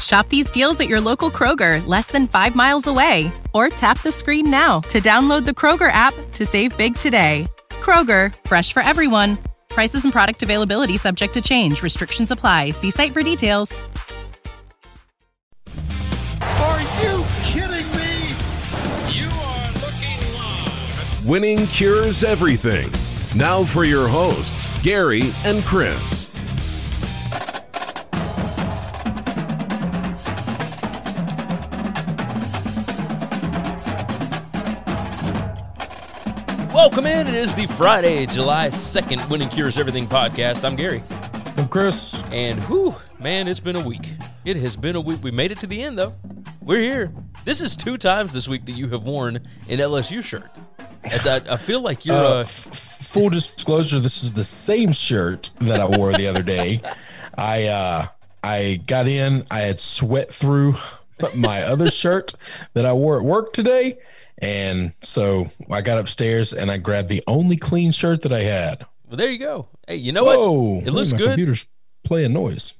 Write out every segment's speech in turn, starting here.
Shop these deals at your local Kroger, less than five miles away. Or tap the screen now to download the Kroger app to save big today. Kroger, fresh for everyone. Prices and product availability subject to change. Restrictions apply. See site for details. Are you kidding me? You are looking live. Winning cures everything. Now for your hosts, Gary and Chris. Welcome in. It is the Friday, July 2nd Winning Cures Everything podcast. I'm Gary. I'm Chris. And whew, man, it's been a week. It has been a week. We made it to the end, though. We're here. This is two times this week that you have worn an LSU shirt. As I, I feel like you're. Uh, Uh, f- full disclosure, this is the same shirt that I wore the other day. I uh, I got in, I had sweat through my other shirt that I wore at work today. And so I got upstairs and I grabbed the only clean shirt that I had. well, there you go. Hey, you know Whoa, what? It looks my good. Computer's playing noise.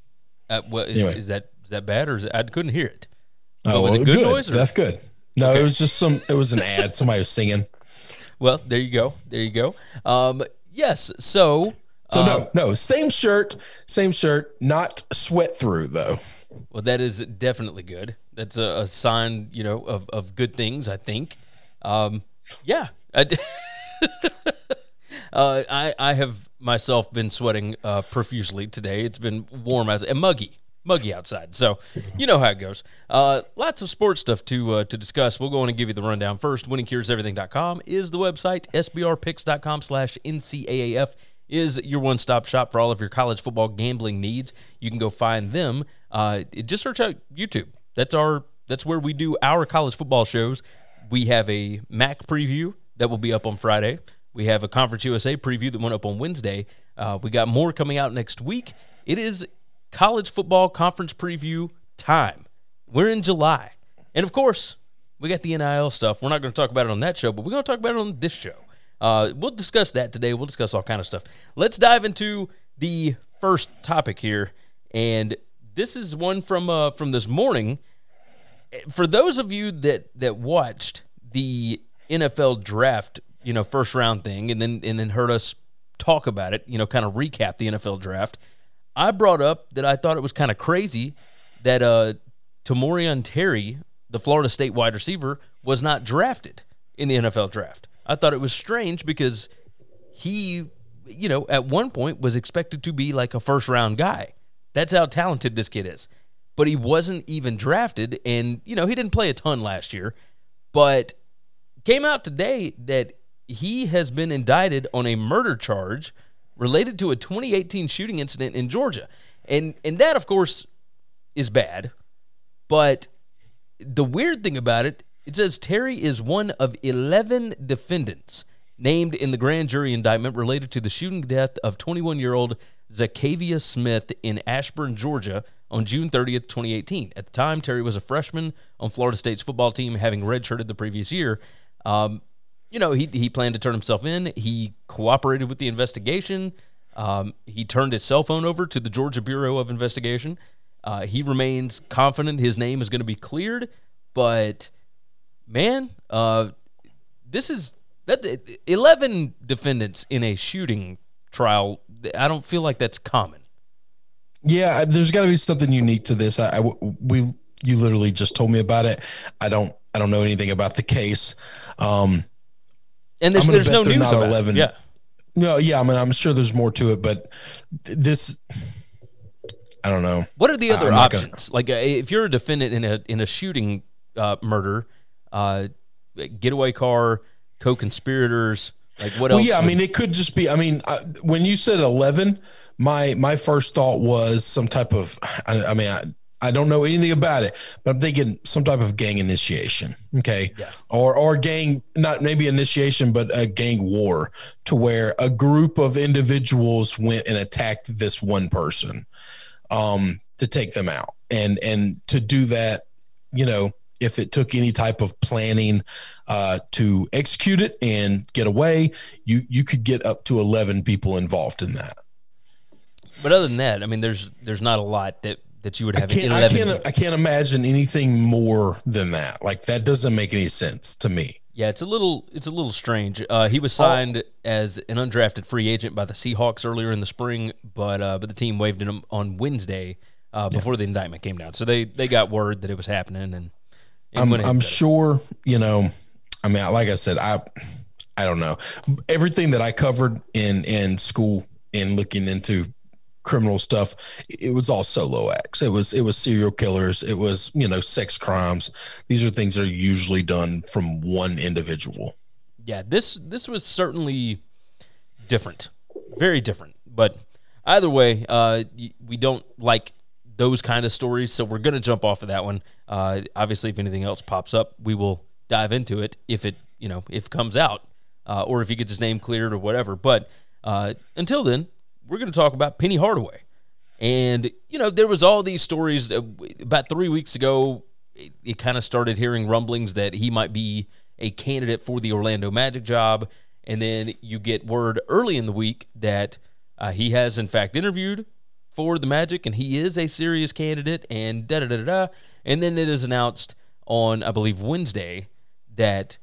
Uh, what, is, Anyway. is that is that bad or is it, I couldn't hear it? Oh, was well, it good noise or- That's good. No, Okay. it was just some. It was an ad. Somebody was singing. Well, there you go. There you go. Um, yes. So. So no, no, same shirt, same shirt, not sweat through though. Well, that is definitely good. That's a, a sign, you know, of, of good things. I think. Um, yeah, I, d- uh, I I have myself been sweating uh, profusely today. It's been warm as and muggy, muggy outside. So you know how it goes. Uh, lots of sports stuff to uh, to discuss. We'll go on and give you the rundown first. WinningCuresEverything.com is the website. SBRPicks.com slash NCAAF is your one stop shop for all of your college football gambling needs. You can go find them. Uh, just search out YouTube. That's our that's where we do our college football shows. We have a MAC preview that will be up on Friday. We have a Conference USA preview that went up on Wednesday. Uh, we got more coming out next week. It is college football conference preview time. We're in July. And of course, we got the NIL stuff. We're not going to talk about it on that show, but we're going to talk about it on this show. Uh, we'll discuss that today. We'll discuss all kind of stuff. Let's dive into the first topic here, and this is one from uh, from this morning. For those of you that that watched the NFL draft, you know, first round thing, and then and then heard us talk about it, you know, kind of recap the NFL draft. I brought up that I thought it was kind of crazy that uh, Tamorrion Terry, the Florida State wide receiver, was not drafted in the NFL draft. I thought it was strange because he, you know, at one point was expected to be like a first round guy. That's how talented this kid is. But he wasn't even drafted. And, you know, he didn't play a ton last year. But came out today that he has been indicted on a murder charge related to a 2018 shooting incident in Georgia. And and that of course is bad. But the weird thing about it, it says Terry is one of 11 defendants named in the grand jury indictment related to the shooting death of 21-year-old Zacavia Smith in Ashburn, Georgia on June 30th, 2018. At the time, Terry was a freshman on Florida State's football team, having redshirted the previous year. Um, you know, he, he planned to turn himself in. He cooperated with the investigation. Um, he turned his cell phone over to the Georgia Bureau of Investigation. Uh, he remains confident his name is going to be cleared, but man, uh, this is that eleven defendants in a shooting trial. I don't feel like that's common. Yeah, there's got to be something unique to this. I, I- we you literally just told me about it. I don't I don't know anything about the case. Um, And there's there's no news not about 11. it. Yeah. no, yeah, I mean, I'm sure there's more to it, but this, I don't know. What are the other I'm not gonna- options? Like, uh, if you're a defendant in a in a shooting uh, murder, uh, getaway car, co-conspirators, like what Well, else? yeah, I mean, it could just be. I mean, I, when you said 11, my my first thought was some type of. I, I mean, I, I don't know anything about it, but I'm thinking some type of gang initiation. Okay, Yeah. or or gang, not maybe initiation, but a gang war, to where a group of individuals went and attacked this one person, um, to take them out, and and to do that, you know. If it took any type of planning uh, to execute it and get away, you you could get up to 11 people involved in that but other than that, I mean, there's there's not a lot that that you would i have. can't i can't i can't imagine anything more than that like that doesn't make any sense to me Yeah, it's a little it's a little strange. Uh, he Oh. was signed as an undrafted free agent by the Seahawks earlier in the spring, but uh, but the team waived him on Wednesday uh, before the indictment came down. So they they got word that it was happening, and i'm, I'm and sure you know i mean like i said i i don't know. Everything that i covered in in school in looking into criminal stuff it was all solo acts. It was it was serial killers. It was you know sex crimes. These are things that are usually done from one individual. Yeah, this this was certainly different, very different. But either way, uh, we don't like those kind of stories, so we're gonna jump off of that one. Uh, obviously, if anything else pops up, we will dive into it if it you know if it comes out, uh, or if he gets his name cleared or whatever. But uh, until then, we're gonna talk about Penny Hardaway. And you know, there was all these stories about three weeks ago. It, it kind of started hearing rumblings that he might be a candidate for the Orlando Magic job, and then you get word early in the week that uh, he has in fact interviewed for the Magic, and he is a serious candidate, and da da da da. And then it is announced on, I believe, Wednesday that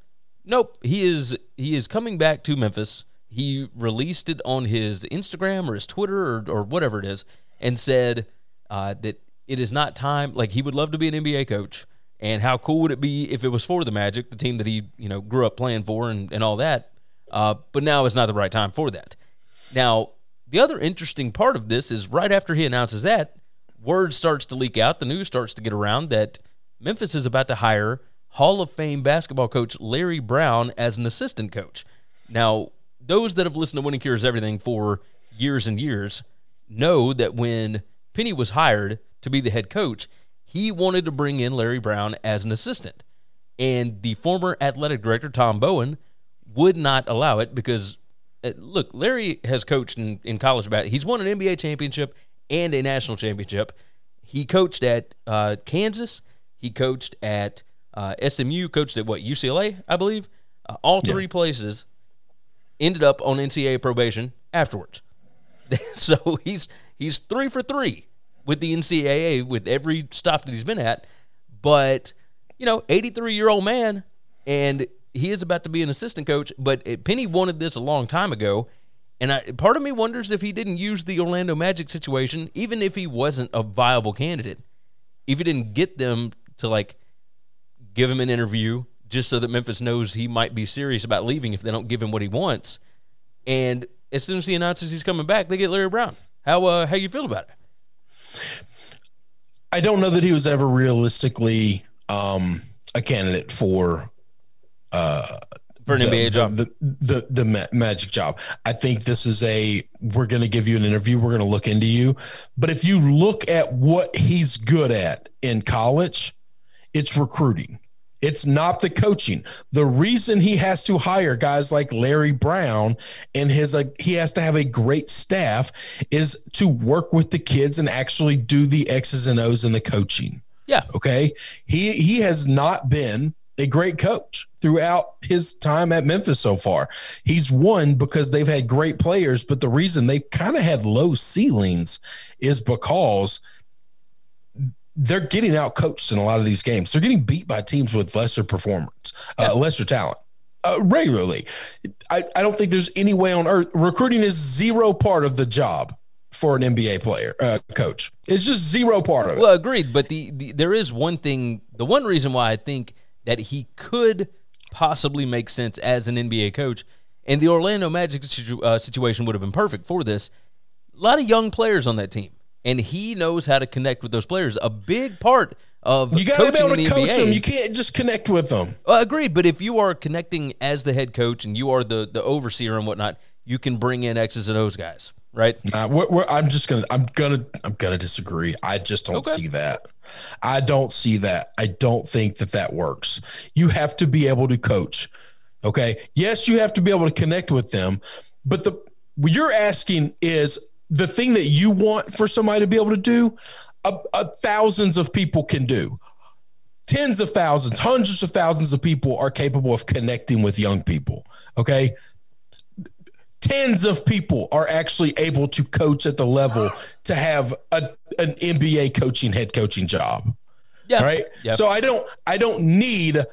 nope, he is he is coming back to Memphis. He released it on his Instagram or his Twitter or, or whatever it is, and said uh, that it is not time. Like he would love to be an NBA coach, and how cool would it be if it was for the Magic, the team that he you know grew up playing for, and, and all that. Uh, but now is not the right time for that. Now, the other interesting part of this is right after he announces that, word starts to leak out, the news starts to get around that Memphis is about to hire Hall of Fame basketball coach Larry Brown as an assistant coach. Now, those that have listened to Winning Cures Everything for years and years know that when Penny was hired to be the head coach, he wanted to bring in Larry Brown as an assistant. And the former athletic director, Tom Bowen, would not allow it because, look, Larry has coached in, in college about He's won an NBA championship and a national championship. He coached at uh, Kansas. He coached at uh, SMU, coached at what, UCLA, I believe? Uh, all three places ended up on NCAA probation afterwards. so he's he's three for three with the NCAA with every stop that he's been at. But you know, 83 year old man, and he is about to be an assistant coach. But Penny wanted this a long time ago, and I, part of me wonders if he didn't use the Orlando Magic situation, even if he wasn't a viable candidate, if he didn't get them to like give him an interview just so that Memphis knows he might be serious about leaving if they don't give him what he wants. And as soon as he announces he's coming back, they get Larry Brown. How uh, how you feel about it? I don't know that he was ever realistically um, a candidate for uh, For an the, NBA job. The, the, the, the ma- magic job. I think this is a, we're going to give you an interview. We're going to look into you. But if you look at what he's good at in college, it's recruiting. It's not the coaching. The reason he has to hire guys like Larry Brown and his uh, he has to have a great staff is to work with the kids and actually do the X's and O's in the coaching. Yeah. Okay. He he has not been a great coach throughout his time at Memphis so far. He's won because they've had great players, but the reason they've kind of had low ceilings is because they're getting out coached in a lot of these games. They're getting beat by teams with lesser performance, uh, lesser talent. Uh, regularly, I, I don't think there's any way on earth recruiting is zero part of the job for an NBA player, uh, coach. It's just zero part of it. Well, agreed. But the, the there is one thing. The one reason why I think that he could possibly make sense as an NBA coach, and the Orlando Magic situ- uh, situation would have been perfect for this. A lot of young players on that team, and he knows how to connect with those players. A big part of you got to be able to the coach NBA, them. You can't just connect with them. Well, agreed. But if you are connecting as the head coach and you are the the overseer and whatnot, you can bring in X's and O's guys, right? Uh, we're, we're, I'm just gonna, I'm gonna, I'm gonna disagree. I just don't Okay. see that. I don't see that. I don't think that that works. You have to be able to coach. Okay. Yes, you have to be able to connect with them, but the what you're asking is the thing that you want for somebody to be able to do. Thousands of people can do. Tens of thousands, hundreds of thousands of people are capable of connecting with young people. Okay tens of people are actually able to coach at the level to have a, an NBA coaching head coaching job. Yeah. Right. Yeah. So I don't I don't need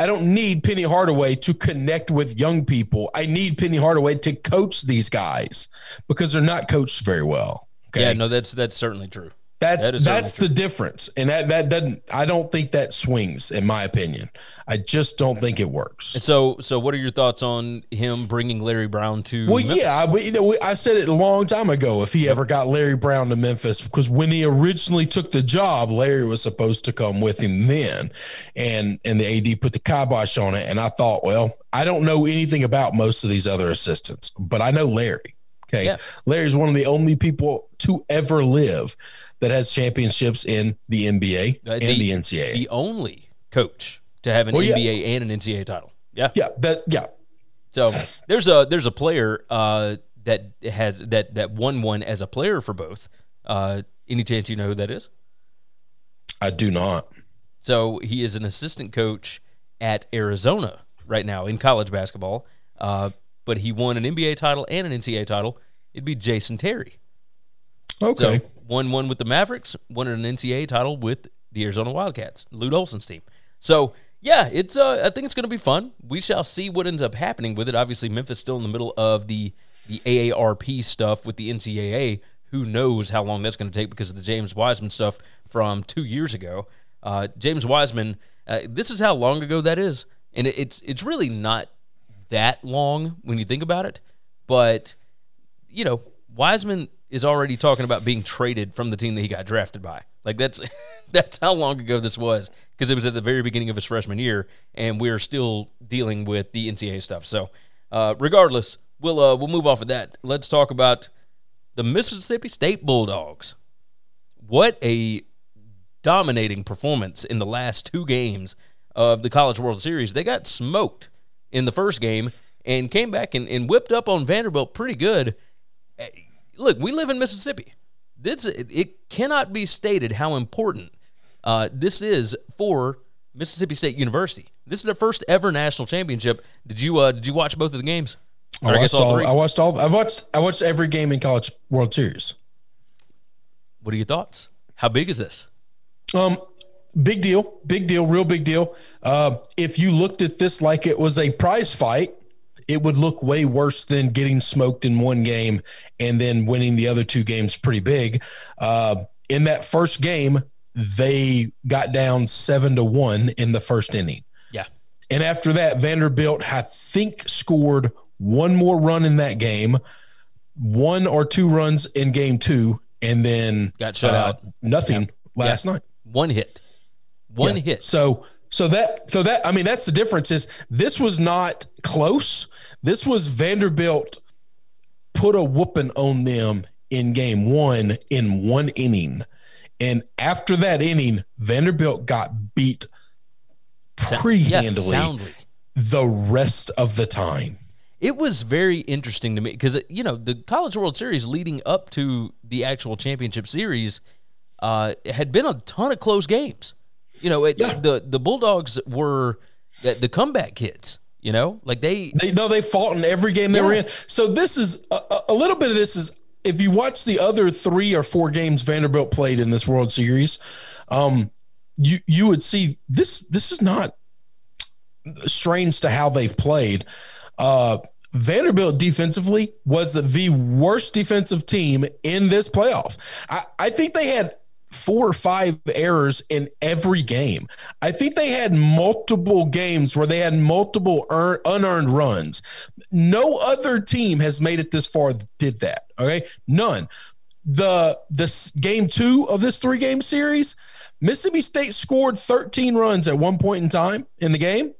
I don't need Penny Hardaway to connect with young people. I need Penny Hardaway to coach these guys because they're not coached very well. Okay. Yeah. No, that's that's certainly true. That's That that's the difference, and that that doesn't. I don't think that swings, in my opinion. I just don't think it works. And so, so what are your thoughts on him bringing Larry Brown to? Well, Memphis? yeah, I, but, you know, I said it a long time ago. If he ever got Larry Brown to Memphis, because when he originally took the job, Larry was supposed to come with him then, and and the AD put the kibosh on it. And I thought, well, I don't know anything about most of these other assistants, but I know Larry. Okay, Yeah. Larry's one of the only people to ever live that has championships in the NBA Uh, and the, NCAA. the only coach to have an Well, yeah. NBA and an NCAA title. Yeah. yeah, that yeah. So there's a there's a player uh, that has that that won one as a player for both. Uh, any chance you know who that is? I do not. So he is an assistant coach at Arizona right now in college basketball. Uh, but he won an NBA title and an NCAA title. It'd be Jason Terry. Okay. So won one with the Mavericks, won an NCAA title with the Arizona Wildcats, Lute Olson's team. So yeah, it's uh, I think it's going to be fun. We shall see what ends up happening with it. Obviously, Memphis still in the middle of the the IARP stuff with the NCAA. Who knows how long that's going to take because of the James Wiseman stuff from two years ago. Uh, James Wiseman, uh, this is how long ago that is, and it, it's it's really not that long when you think about it, but you know, Wiseman is already talking about being traded from the team that he got drafted by. Like that's that's how long ago this was because it was at the very beginning of his freshman year, and we're still dealing with the NCAA stuff. So, uh, regardless, we'll uh, we'll move off of that. Let's talk about the Mississippi State Bulldogs. What a dominating performance in the last two games of the College World Series. They got smoked in the first game and came back and, and whipped up on Vanderbilt pretty good. Eh, Look, we live in Mississippi. This it cannot be stated how important uh, this is for Mississippi State University. This is their first ever national championship. Did you uh, did you watch both of the games? Or I watched all. three? I watched all. I watched. I watched every game in college World Series. What are your thoughts? How big is this? Um, big deal, big deal, real big deal. Uh, if you looked at this like it was a prize fight, it would look way worse than getting smoked in one game and then winning the other two games pretty big. Uh, in that first game, they got down seven to one in the first inning. Yeah. And after that, Vanderbilt, I think, scored one more run in that game, one or two runs in game two, and then Got shut uh, out. Nothing last night. One hit. One Yeah. hit. So so that so that I mean that's the difference is this was not close. This was Vanderbilt put a whooping on them in game one in one inning. And after that inning, Vanderbilt got beat pretty yeah, handily soundly. the rest of the time. It was very interesting to me because you know the College World Series leading up to the actual championship series uh, had been a ton of close games. You know, it, Yeah. the the Bulldogs were the, the comeback kids. You know, like they They no, they fought in every game they were in. So this is a, a- a little bit of this is if you watch the other three or four games Vanderbilt played in this World Series, um, you you would see this this is not strange to how they've played. Uh, Vanderbilt defensively was the worst defensive team in this playoff. I, I think they had four or five errors in every game. I think they had multiple games where they had multiple earn, unearned runs. No other team has made it this far did that. Okay, none. The this game two of this three game series, Mississippi State scored 13 runs at one point in time in the game.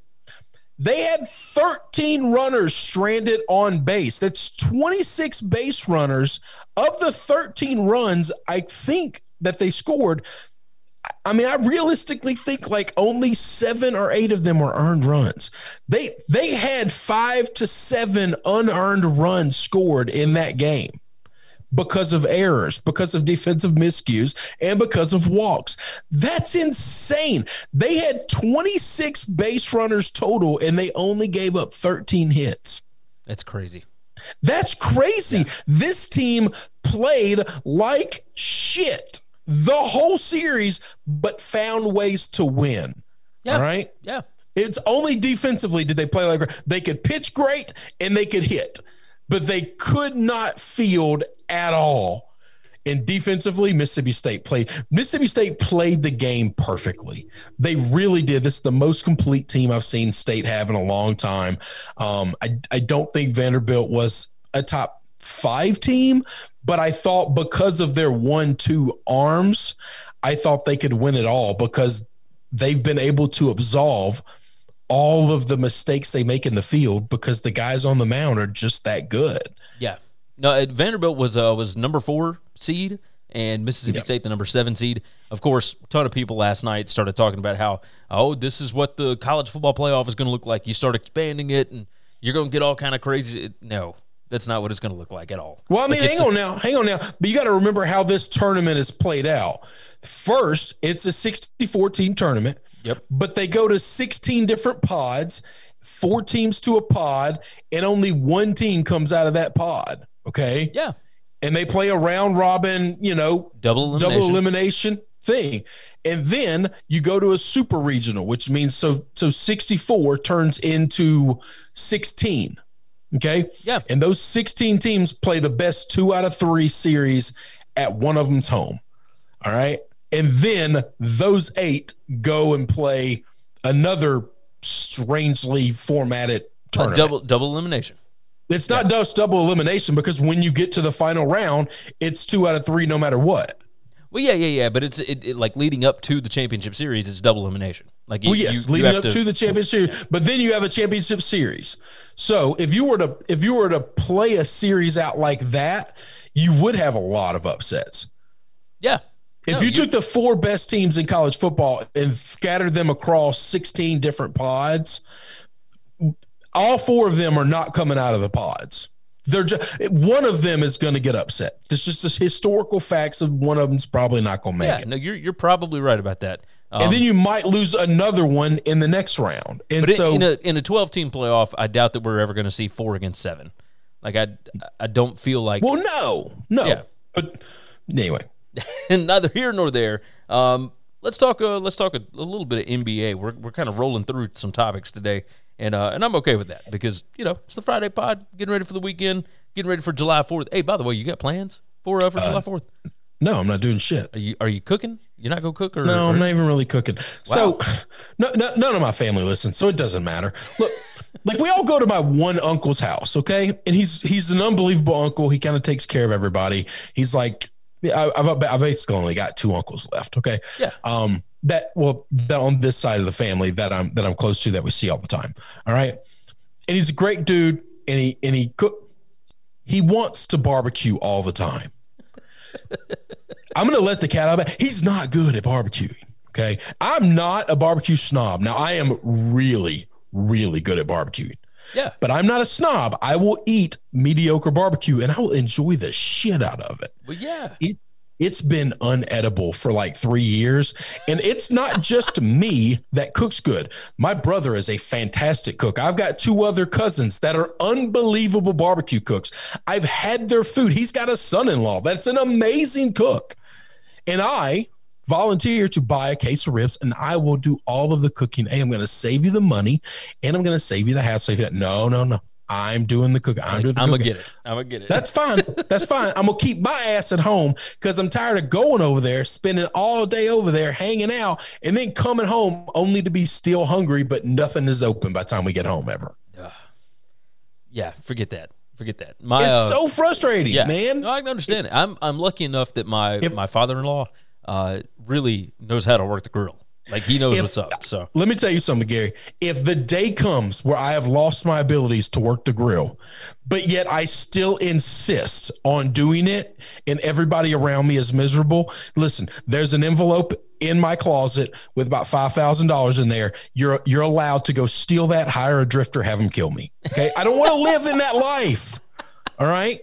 They had 13 runners stranded on base. That's 26 base runners. Of the 13 runs, I think that they scored, I mean, I realistically think like only seven or eight of them were earned runs. They they had five to seven unearned runs scored in that game because of errors, because of defensive miscues, and because of walks. That's insane. They had 26 base runners total, and they only gave up 13 hits. That's crazy. That's crazy. Yeah. This team played like shit the whole series, but found ways to win. Yeah. All right. Yeah. It's only defensively did they play like they could pitch great and they could hit, but they could not field at all. And defensively, Mississippi State played. Mississippi State played the game perfectly. They really did. This is the most complete team I've seen State have in a long time. Um, I I don't think Vanderbilt was a top five team, but I thought because of their one two arms, I thought they could win it all because they've been able to absolve all of the mistakes they make in the field because the guys on the mound are just that good. Yeah. No, Vanderbilt was uh, was number four seed and Mississippi. State the number seven seed. Of course, a ton of people last night started talking about how oh this is what the college football playoff is going to look like. You start expanding it and you're going to get all kind of crazy. No, that's not what it's going to look like at all. Well, I mean, like hang on now, hang on now. But you got to remember how this tournament is played out. First, it's a 64 team tournament. Yep. But they go to 16 different pods, four teams to a pod, and only one team comes out of that pod. Okay. Yeah. And they play a round robin, you know, double elimination. double elimination thing. And then you go to a super regional, which means so so 64 turns into 16. Okay. Yeah. And those 16 teams play the best two out of three series at one of them's home. All right. And then those eight go and play another strangely formatted tournament. double double elimination. It's not yeah. just double elimination because when you get to the final round, it's two out of three no matter what. Well, yeah, yeah, yeah, but it's it, it, like leading up to the championship series, it's double elimination. Like, you, well, yes, you, leading you up to, to, the championship series, but then you have a championship series. So if you were to if you were to play a series out like that, you would have a lot of upsets. Yeah. If no, you, you took the four best teams in college football and scattered them across 16 different pods, all four of them are not coming out of the pods they're just one of them is going to get upset. It's just the historical facts of one of them's probably not going to make yeah, it. No, you're you're probably right about that. Um, and then you might lose another one in the next round. And but so in a in a 12 team playoff, I doubt that we're ever going to see four against seven. Like I I don't feel like Well, no. No. Yeah. But anyway. and neither here nor there. Um, let's talk uh, let's talk a, a, little bit of NBA. We're we're kind of rolling through some topics today and uh, and I'm okay with that because you know it's the Friday pod, getting ready for the weekend, getting ready for July Fourth. Hey, by the way, you got plans for uh, for uh, July Fourth? No, I'm not doing shit. Are you Are you cooking? You're not gonna cook or no? Or? I'm not even really cooking. Wow. So, no, no, none of my family listens, so it doesn't matter. Look. like we all go to my one uncle's house, okay, and he's he's an unbelievable uncle. He kind of takes care of everybody. He's like, I, I've I've basically only got two uncles left, okay. Yeah. Um, that well that on this side of the family that I'm that I'm close to that we see all the time. All right. And he's a great dude and he and he cook he wants to barbecue all the time. I'm gonna let the cat out of it. He's not good at barbecuing. Okay. I'm not a barbecue snob. Now I am really, really good at barbecuing. Yeah. But I'm not a snob. I will eat mediocre barbecue and I will enjoy the shit out of it. Well, yeah. It it's been unedible for like three years. And it's not just me that cooks good. My brother is a fantastic cook. I've got two other cousins that are unbelievable barbecue cooks. I've had their food. He's got a son in law that's an amazing cook. And I volunteer to buy a case of ribs and I will do all of the cooking. Hey, I'm going to save you the money and I'm going to save you the hassle. No, no, no. I'm doing the cooking. I'm doing the I'm gonna get it. I'm gonna get it. That's fine. That's fine. I'm gonna keep my ass at home because I'm tired of going over there, spending all day over there, hanging out, and then coming home only to be still hungry, but nothing is open by the time we get home ever. yeah. Forget that. Forget that. My It's uh, so frustrating, yeah, man. No, I can understand it. I'm I'm lucky enough that my If- my father-in-law uh, really knows how to work the grill. Like he knows If- what's up. So Let me tell you something, Gary. If the day comes where I have lost my abilities to work the grill, but yet I still insist on doing it and everybody around me is miserable, listen, there's an envelope in my closet with about $5,000 in there. You're you're allowed to go steal that, hire a drifter, have him kill me. Okay? I don't want to live in that life. All right?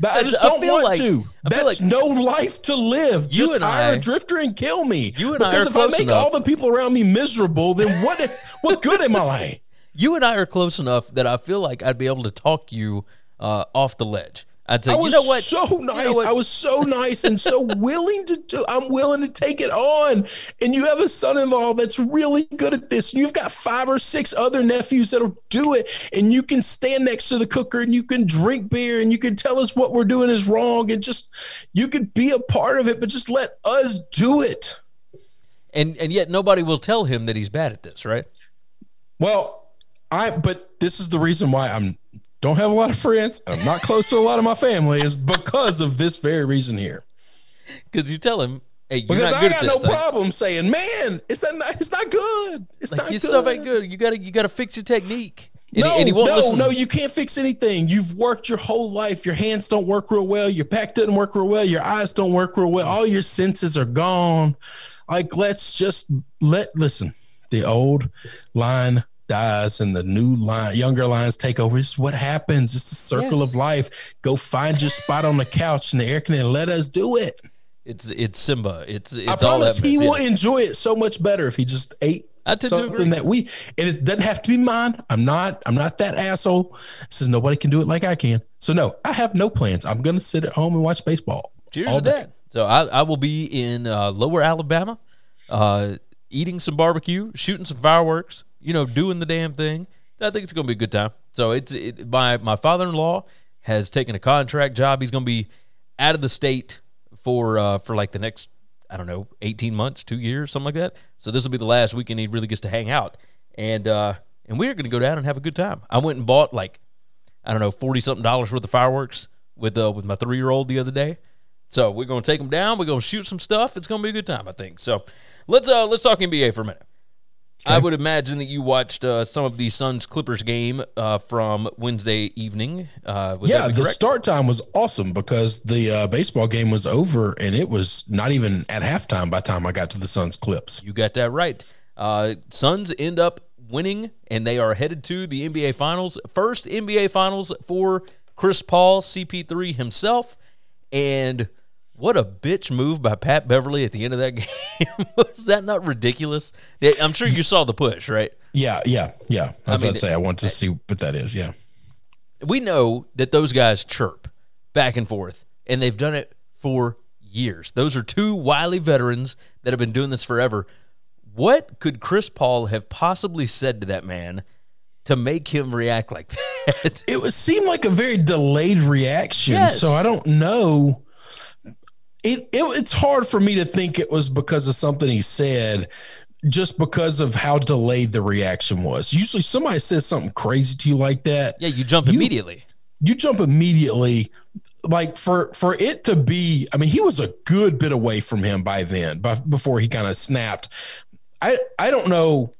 But I just I don't want like- to. That's like- no life to live. You Just hire I- a drifter and kill me. You and I because are if I make enough. all the people around me miserable, then what what good am I? you and I are close enough that I feel like I'd be able to talk you uh, off the ledge. I'd say, I you was know what? so You know nice. what? I was so nice and so willing to do. I'm willing to take it on. And you have a son-in-law that's really good at this. And you've got five or six other nephews that'll do it. And you can stand next to the cooker and you can drink beer and you can tell us what we're doing is wrong and just you could be a part of it, but just let us do it. and and yet nobody will tell him that he's bad at this, right? Well, I but this is the reason why I'm don't have a lot of friends. I'm not close to a lot of my family is because of this very reason here. Because you tell him, hey, you're Because not I got at no this. Like- problem saying, "Man, it's not, it's not good. It's Like, not your good." stuff ain't good. You gotta you gotta fix your technique. And, No, he, he no, no, you can't fix anything. You've worked your whole life. Your hands don't work real well. Your back doesn't work real well. Your eyes don't work real well. All your senses are gone. Like, let's just let listen. The old line dies and the new line, younger lines take over. This is what happens. It's the circle Yes. of life. Go find your spot on the couch in the air conditioner. And let us do it. It's it's Simba. It's it's I all promise that he will Yeah. enjoy it so much better if he just ate I tend to agree. something that we and it doesn't have to be mine. I'm not I'm not that asshole. Says nobody can do it like I can. So no, I have no plans. I'm gonna sit at home and watch baseball. Cheers all to day. that. So I, I will be in uh, Lower Alabama, uh, eating some barbecue, shooting some fireworks. You know, doing the damn thing. I think it's going to be a good time. So it's it, my my father in law has taken a contract job. He's going to be out of the state for uh, for like the next I don't know eighteen months, two years, something like that. So this will be the last weekend he really gets to hang out, and uh, and we're going to go down and have a good time. I went and bought like I don't know forty something dollars worth of fireworks with uh, with my three year old the other day. So we're gonna take them down. We're gonna shoot some stuff. It's gonna be a good time, I think. So let's uh let's talk NBA for a minute. I would imagine that you watched uh, some of the Suns Clippers game uh, from Wednesday evening. Uh, yeah, the start time was awesome because the uh, baseball game was over and it was not even at halftime by the time I got to the Suns clips. You got that right. Uh, Suns end up winning, and they are headed to the NBA Finals. First NBA Finals for Chris Paul, CP3 himself. And what a bitch move by Pat Beverley at the end of that game. was that not ridiculous? I'm sure you saw the push, right? Yeah, yeah, yeah. I was mean, about to say I want to see what that is. Yeah. we know that those guys chirp back and forth, and they've done it for years. Those are two wily veterans that have been doing this forever. What could Chris Paul have possibly said to that man to make him react like that? it would seem like a very delayed reaction. Yes. So I don't know. It, it it's hard for me to think it was because of something he said, just because of how delayed the reaction was. Usually, somebody says something crazy to you like that, yeah, you jump You- immediately. you jump immediately. Like for for it to be, I mean, he was a good bit away from him by then, by, before he kind of snapped. I I don't know.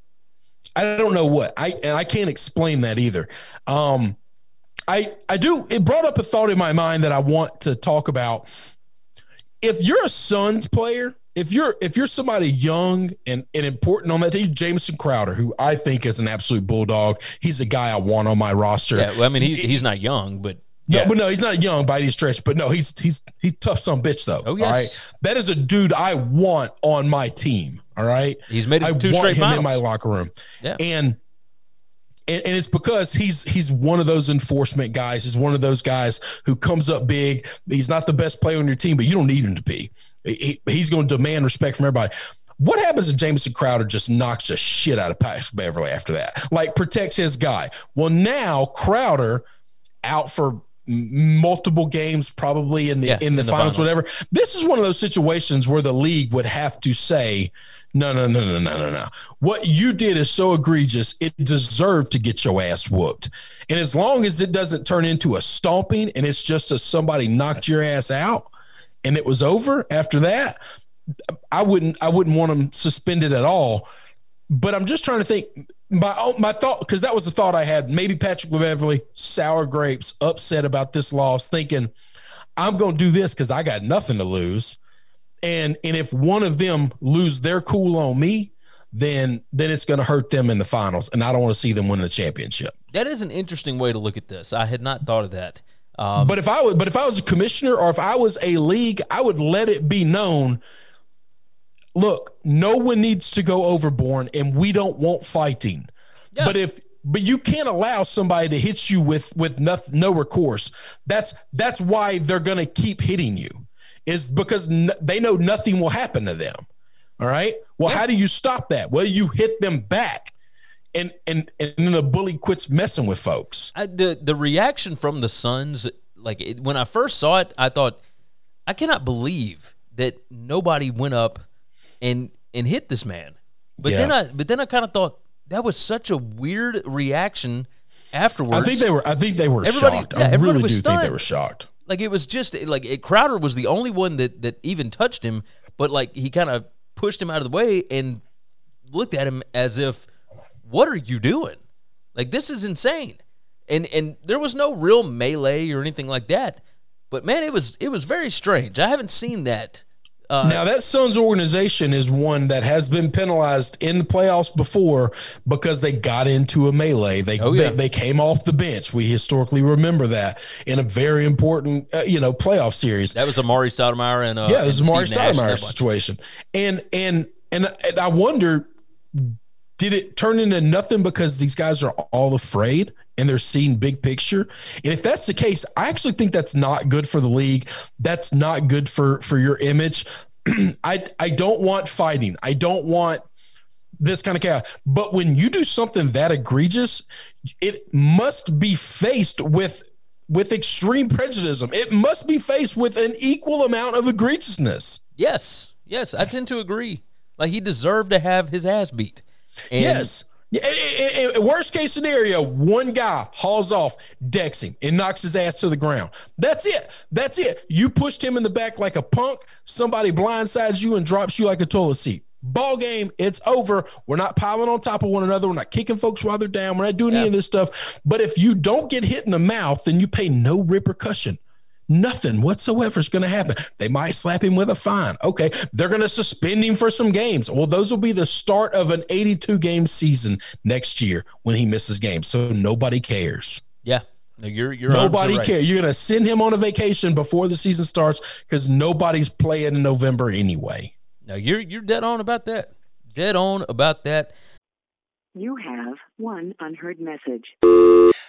I don't know what I and I can't explain that either. Um, I I do. It brought up a thought in my mind that I want to talk about. If you're a Suns player, if you're if you're somebody young and, and important on that team, Jamison Crowder, who I think is an absolute bulldog, he's a guy I want on my roster. Yeah, well, I mean, he's, he's not young, but No, yeah. but no, he's not young by any stretch. But no, he's he's he's tough some bitch though. Oh, yes. All right. That is a dude I want on my team. All right. He's made it I two want straight him in my locker room. Yeah. And and, and it's because he's he's one of those enforcement guys. He's one of those guys who comes up big. He's not the best player on your team, but you don't need him to be. He, he's going to demand respect from everybody. What happens if Jamison Crowder just knocks the shit out of Patrick Beverley after that? Like protects his guy. Well, now Crowder out for multiple games, probably in the Yeah, in the in the finals, finals. whatever. This is one of those situations where the league would have to say, no, no, no, no, no, no, no. What you did is so egregious, it deserved to get your ass whooped. And as long as it doesn't turn into a stomping and it's just a somebody knocked your ass out and it was over after that, I wouldn't I wouldn't want them suspended at all. But I'm just trying to think my my thought because that was the thought I had. Maybe Patrick Beverley, sour grapes, upset about this loss, thinking I'm going to do this because I got nothing to lose. And and if one of them lose their cool on me, then then it's going to hurt them in the finals, and I don't want to see them win the championship. That is an interesting way to look at this. I had not thought of that. Um, But if I was, but if I was a commissioner or if I was a league, I would let it be known. Look, no one needs to go overboard, and we don't want fighting. Yeah. But if but you can't allow somebody to hit you with with no, no recourse. That's that's why they're going to keep hitting you, is because n- they know nothing will happen to them. All right. Well, how do you stop that? Well, you hit them back, and and and then the bully quits messing with folks. I, the the reaction from the Suns, like it, when I first saw it, I thought, I cannot believe that nobody went up and and hit this man. But then I but then I kind of thought that was such a weird reaction afterwards. I think they were. I think they were Everybody- shocked. yeah, I everybody really do was think they were shocked. Like it was just like it, Crowder was the only one that that even touched him, but like he kind of pushed him out of the way and looked at him as if, "What are you doing? Like this is insane." And and there was no real melee or anything like that, but man, it was it was very strange. I haven't seen that. Uh, now that Suns organization is one that has been penalized in the playoffs before because they got into a melee. They Oh, yeah. they, they came off the bench. We historically remember that in a very important uh, you know playoff series. that was Amar'e Stoudemire and uh, yeah, it was Amar'e Stoudemire situation, and and and and I wonder, did it turn into nothing because these guys are all afraid and they're seeing big picture? And if that's the case, I actually think that's not good for the league. That's not good for for your image. I I don't want fighting. I don't want this kind of chaos. But when you do something that egregious, it must be faced with with extreme prejudice. It must be faced with an equal amount of egregiousness. Yes, yes, I tend to agree. Like he deserved to have his ass beat. And yes. Yeah, and worst case scenario, one guy hauls off, decks him, and knocks his ass to the ground. That's it. That's it. You pushed him in the back like a punk. Somebody blindsides you and drops you like a toilet seat. Ball game. It's over. We're not piling on top of one another. We're not kicking folks while they're down. We're not doing any of this stuff. But if you don't get hit in the mouth, then you pay no repercussion. Nothing whatsoever is going to happen. They might slap him with a fine. Okay. They're going to suspend him for some games. Well, those will be the start of an 82 game season next year when he misses games. So nobody cares. Yeah, you're you're Nobody right. cares. You're going to send him on a vacation before the season starts because nobody's playing in November anyway. Now you're you're dead on about that. Dead on about that. You have one unheard message.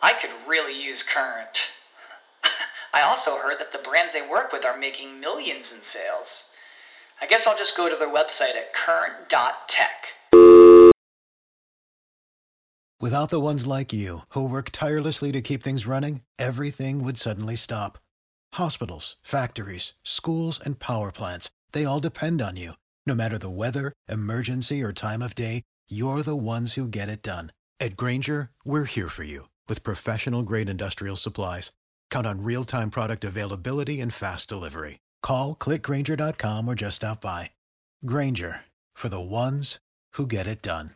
I could really use Current. I also heard that the brands they work with are making millions in sales. I guess I'll just go to their website at current.tech. Without the ones like you, who work tirelessly to keep things running, everything would suddenly stop. Hospitals, factories, schools, and power plants, they all depend on you. No matter the weather, emergency, or time of day, you're the ones who get it done. At Grainger, we're here for you with professional grade industrial supplies. Count on real time product availability and fast delivery. Call clickgrainger.com or just stop by. Grainger for the ones who get it done.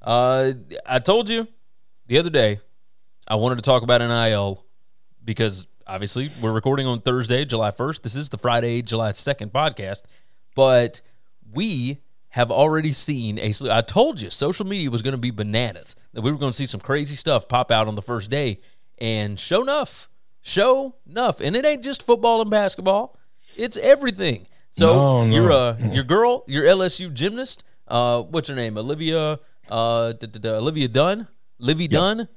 Uh, I told you the other day I wanted to talk about NIL because obviously we're recording on Thursday, July 1st. This is the Friday, July 2nd podcast, but we have already seen a. I told you, social media was going to be bananas. That we were going to see some crazy stuff pop out on the first day, and show enough, show enough, and it ain't just football and basketball; it's everything. So No, no. your uh, your girl, your LSU gymnast, uh, what's her name? Olivia, uh, Olivia Dunne, Livvy Dunne.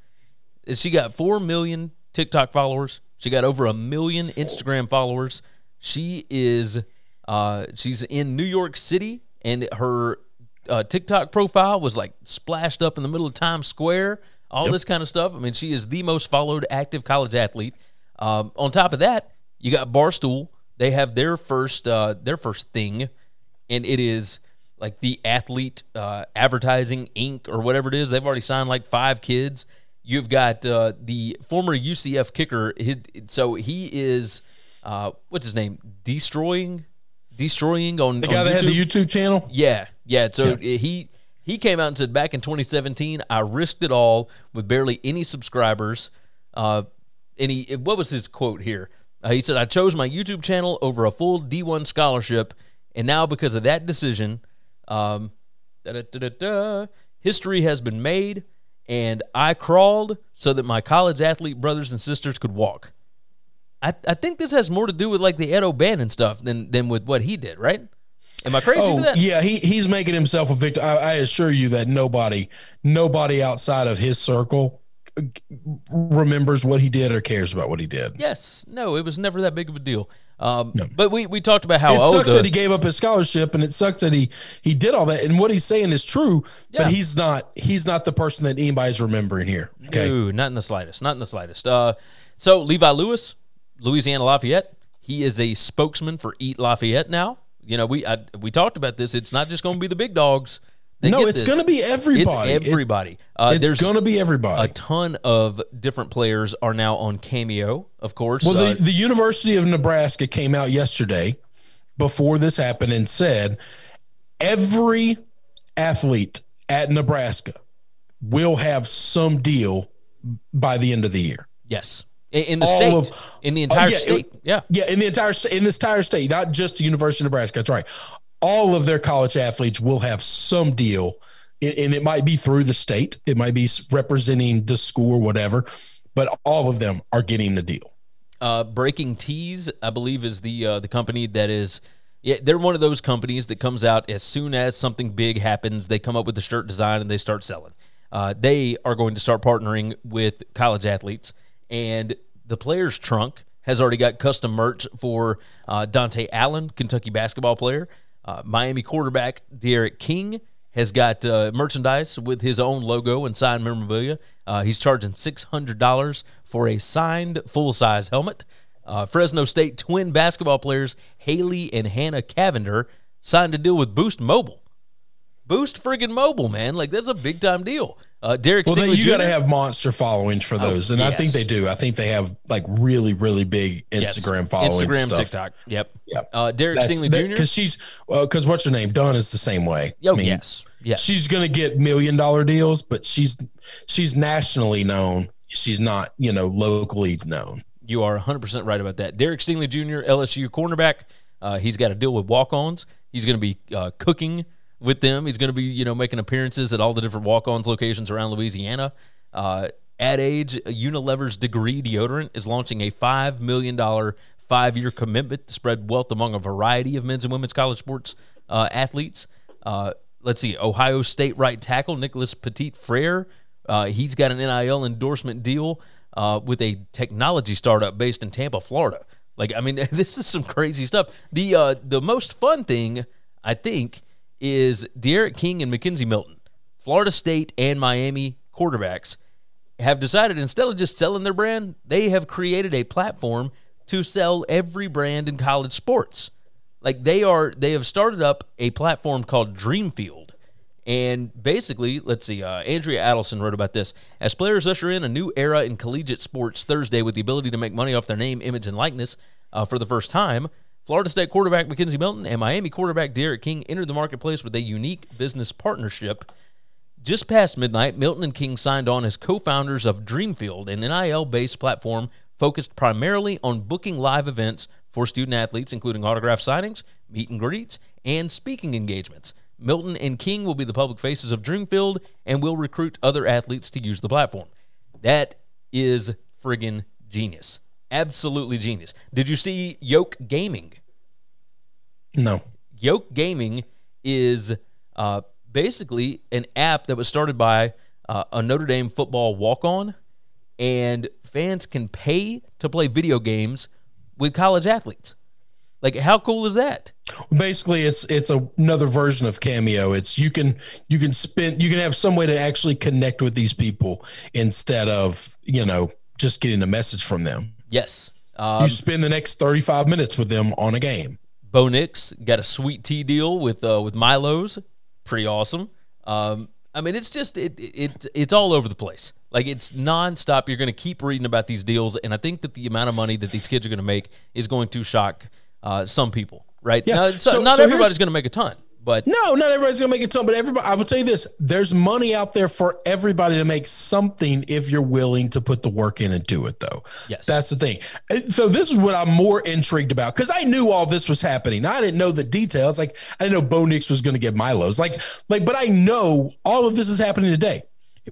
She got four million TikTok followers. She got over a million Instagram followers. She is, uh, she's in New York City, and her uh, TikTok profile was like splashed up in the middle of Times Square. All this kind of stuff. I mean, she is the most followed active college athlete. Um, on top of that, you got Barstool. They have their first uh, their first thing, and it is like the athlete uh, advertising Inc. or whatever it is. They've already signed like five kids. You've got uh, the former UCF kicker. He, so he is uh, what's his name? Deestroying, Deestroying on The guy on that had the YouTube? YouTube channel. Yeah, yeah. So he he came out and said back in 2017, I risked it all with barely any subscribers. Uh, and he what was his quote here? Uh, he said, "I chose my YouTube channel over a full D1 scholarship, and now because of that decision, um, history has been made, and I crawled so that my college athlete brothers and sisters could walk." I, I think this has more to do with like the Ed O'Bannon stuff than than with what he did, right? Am I crazy Oh for that? yeah, he he's making himself a victim. I, I assure you that nobody, nobody outside of his circle remembers what he did or cares about what he did. Yes. No, it was never that big of a deal. Um, But we, we talked about how it sucks the- that he gave up his scholarship, and it sucks that he he did all that. And what he's saying is true, Yeah. but he's not he's not the person that anybody's remembering here. Okay, No, not in the slightest. Not in the slightest. Uh, so Levi Lewis, Louisiana Lafayette, he is a spokesman for Eat Lafayette now. You know, we I, we talked about this. It's not just going to be the big dogs. No, it's gonna be everybody. It's It- everybody. uh, it's there's gonna be everybody. a ton of different players are now on Cameo, of course. Well, Uh, the, the University of Nebraska came out yesterday before this happened and said every athlete at Nebraska will have some deal by the end of the year. yes, in, in the all state, of- in the Oh, entire yeah, it- state. yeah. Yeah, in the entire in this entire state, not just the University of Nebraska. That's right. All of their college athletes will have some deal, and and it might be through the state, it might be representing the school or whatever, but all of them are getting the deal. Uh, Breaking Tees, I believe, is the uh, the company that is. Yeah, they're one of those companies that comes out as soon as something big happens. They come up with the shirt design and they start selling. Uh, they are going to start partnering with college athletes, and the players' trunk has already got custom merch for uh, Dontaie Allen, Kentucky basketball player. Uh, Miami quarterback D'Eriq King has got uh, merchandise with his own logo and signed memorabilia. Uh, he's charging six hundred dollars for a signed full size helmet. Uh, Fresno State twin basketball players Haley and Hanna Cavinder signed a deal with Boost Mobile. Boost friggin' mobile, man! Like that's a big time deal. Uh, Derek, Well, Stingley you got to have monster followings for those, and I think they do. I think they have like really, really big Yes. Instagram followings. Instagram, stuff. TikTok. Yep. Yep. Uh, Derek Stingley Jr. because she's because what's her name? Dunne is the same way. Oh, yes. Yes. She's gonna get million dollar deals, but she's she's nationally known. She's not, you know, locally known. You are 100% right about that. Derek Stingley Jr., LSU cornerback. Uh, he's got to deal with Walk-On's. He's going to be uh, cooking with them. He's going to be, you know, making appearances at all the different Walk-On's locations around Louisiana. Uh, at age, Unilever's degree deodorant is launching a $5 million five five-year commitment to spread wealth among a variety of men's and women's college sports uh, athletes. Uh, let's see, Ohio State right tackle Nicholas Petit Frere. Uh, he's got an NIL endorsement deal uh, with a technology startup based in Tampa, Florida. Like, I mean, this is some crazy stuff. The uh, the most fun thing, I think, is D'Eriq King and McKenzie Milton, Florida State and Miami quarterbacks, have decided instead of just selling their brand, they have created a platform to sell every brand in college sports. Like they are, they have started up a platform called Dreamfield. And basically, let's see, uh, Andrea Adelson wrote about this. As players usher in a new era in collegiate sports Thursday with the ability to make money off their name, image, and likeness uh, for the first time, Florida State quarterback McKenzie Milton and Miami quarterback D'Eriq King entered the marketplace with a unique business partnership. Just past midnight, Milton and King signed on as co founders of Dreamfield, an NIL based platform focused primarily on booking live events for student athletes, including autograph signings, meet and greets, and speaking engagements. Milton and King will be the public faces of Dreamfield and will recruit other athletes to use the platform. That is friggin' genius. Absolutely genius. Did you see Yoke Gaming? No. Yoke Gaming is uh, basically an app that was started by uh, a Notre Dame football walk on, and fans can pay to play video games with college athletes. Like, how cool is that? Basically, it's it's a, another version of Cameo. It's you can you can spend you can have some way to actually connect with these people instead of you know just getting a message from them. Yes. Um, you spend the next thirty five minutes with them on a game. Bo Nix got a sweet tea deal with uh, with Milo's, pretty awesome. Um, I mean, it's just it, it it's all over the place. Like it's nonstop. You're going to keep reading about these deals, and I think that the amount of money that these kids are going to make is going to shock uh, some people. Right? Yeah. Now, so, not so everybody's going to make a ton, but No, not everybody's gonna make a ton, but everybody. I will tell you this: there's money out there for everybody to make something if you're willing to put the work in and do it. Though, Yes. that's the thing. Uh, so this is what I'm more intrigued about because I knew all this was happening. I didn't know the details. Like I didn't know Bo Nix was going to get Milo's. Like, like, but I know all of this is happening today.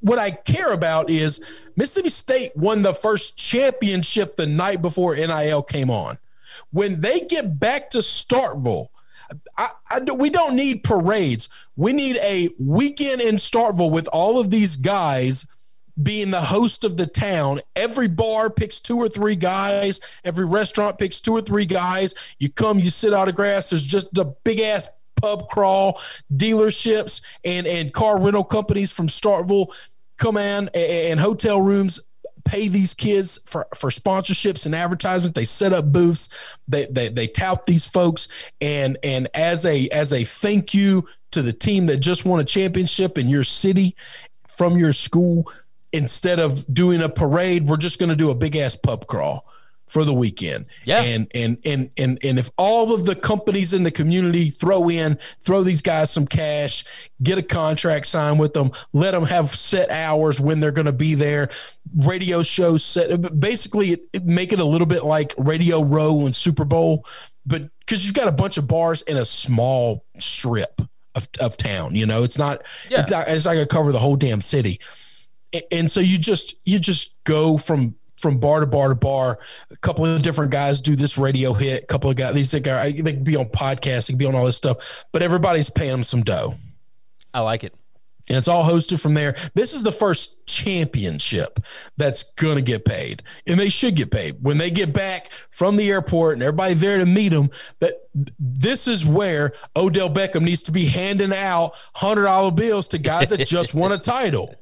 What I care about is Mississippi State won the first championship the night before NIL came on. When they get back to Starkville, I, I we don't need parades. We need a weekend in Starkville with all of these guys being the host of the town. Every bar picks two or three guys. Every restaurant picks two or three guys. You come, you sit out of grass. There's just a big ass pub crawl, dealerships and and car rental companies from Starkville come in a- and hotel rooms pay these kids for, for sponsorships and advertisements. They set up booths. They, they they tout these folks, and and as a as a thank you to the team that just won a championship in your city from your school, instead of doing a parade, we're just going to do a big ass pub crawl for the weekend. Yeah. And and and and and if all of the companies in the community throw in, throw these guys some cash, get a contract signed with them, let them have set hours when they're going to be there, radio shows set. Basically, it, it- make it a little bit like Radio Row and Super Bowl, but because you've got a bunch of bars in a small strip of, of town, you know, it's not. Yeah. It's not, it's not going to cover the whole damn city A- and so you just you just go from from bar to bar to bar. A couple of different guys do this radio hit. A couple of guys these guys they can be on podcasts, they can be on all this stuff, but everybody's paying them some dough, I like it. and it's all hosted from there. This is the first championship that's gonna get paid, and they should get paid when they get back from the airport and everybody there to meet them. That this is where Odell Beckham needs to be handing out hundred dollar bills to guys that just won a title.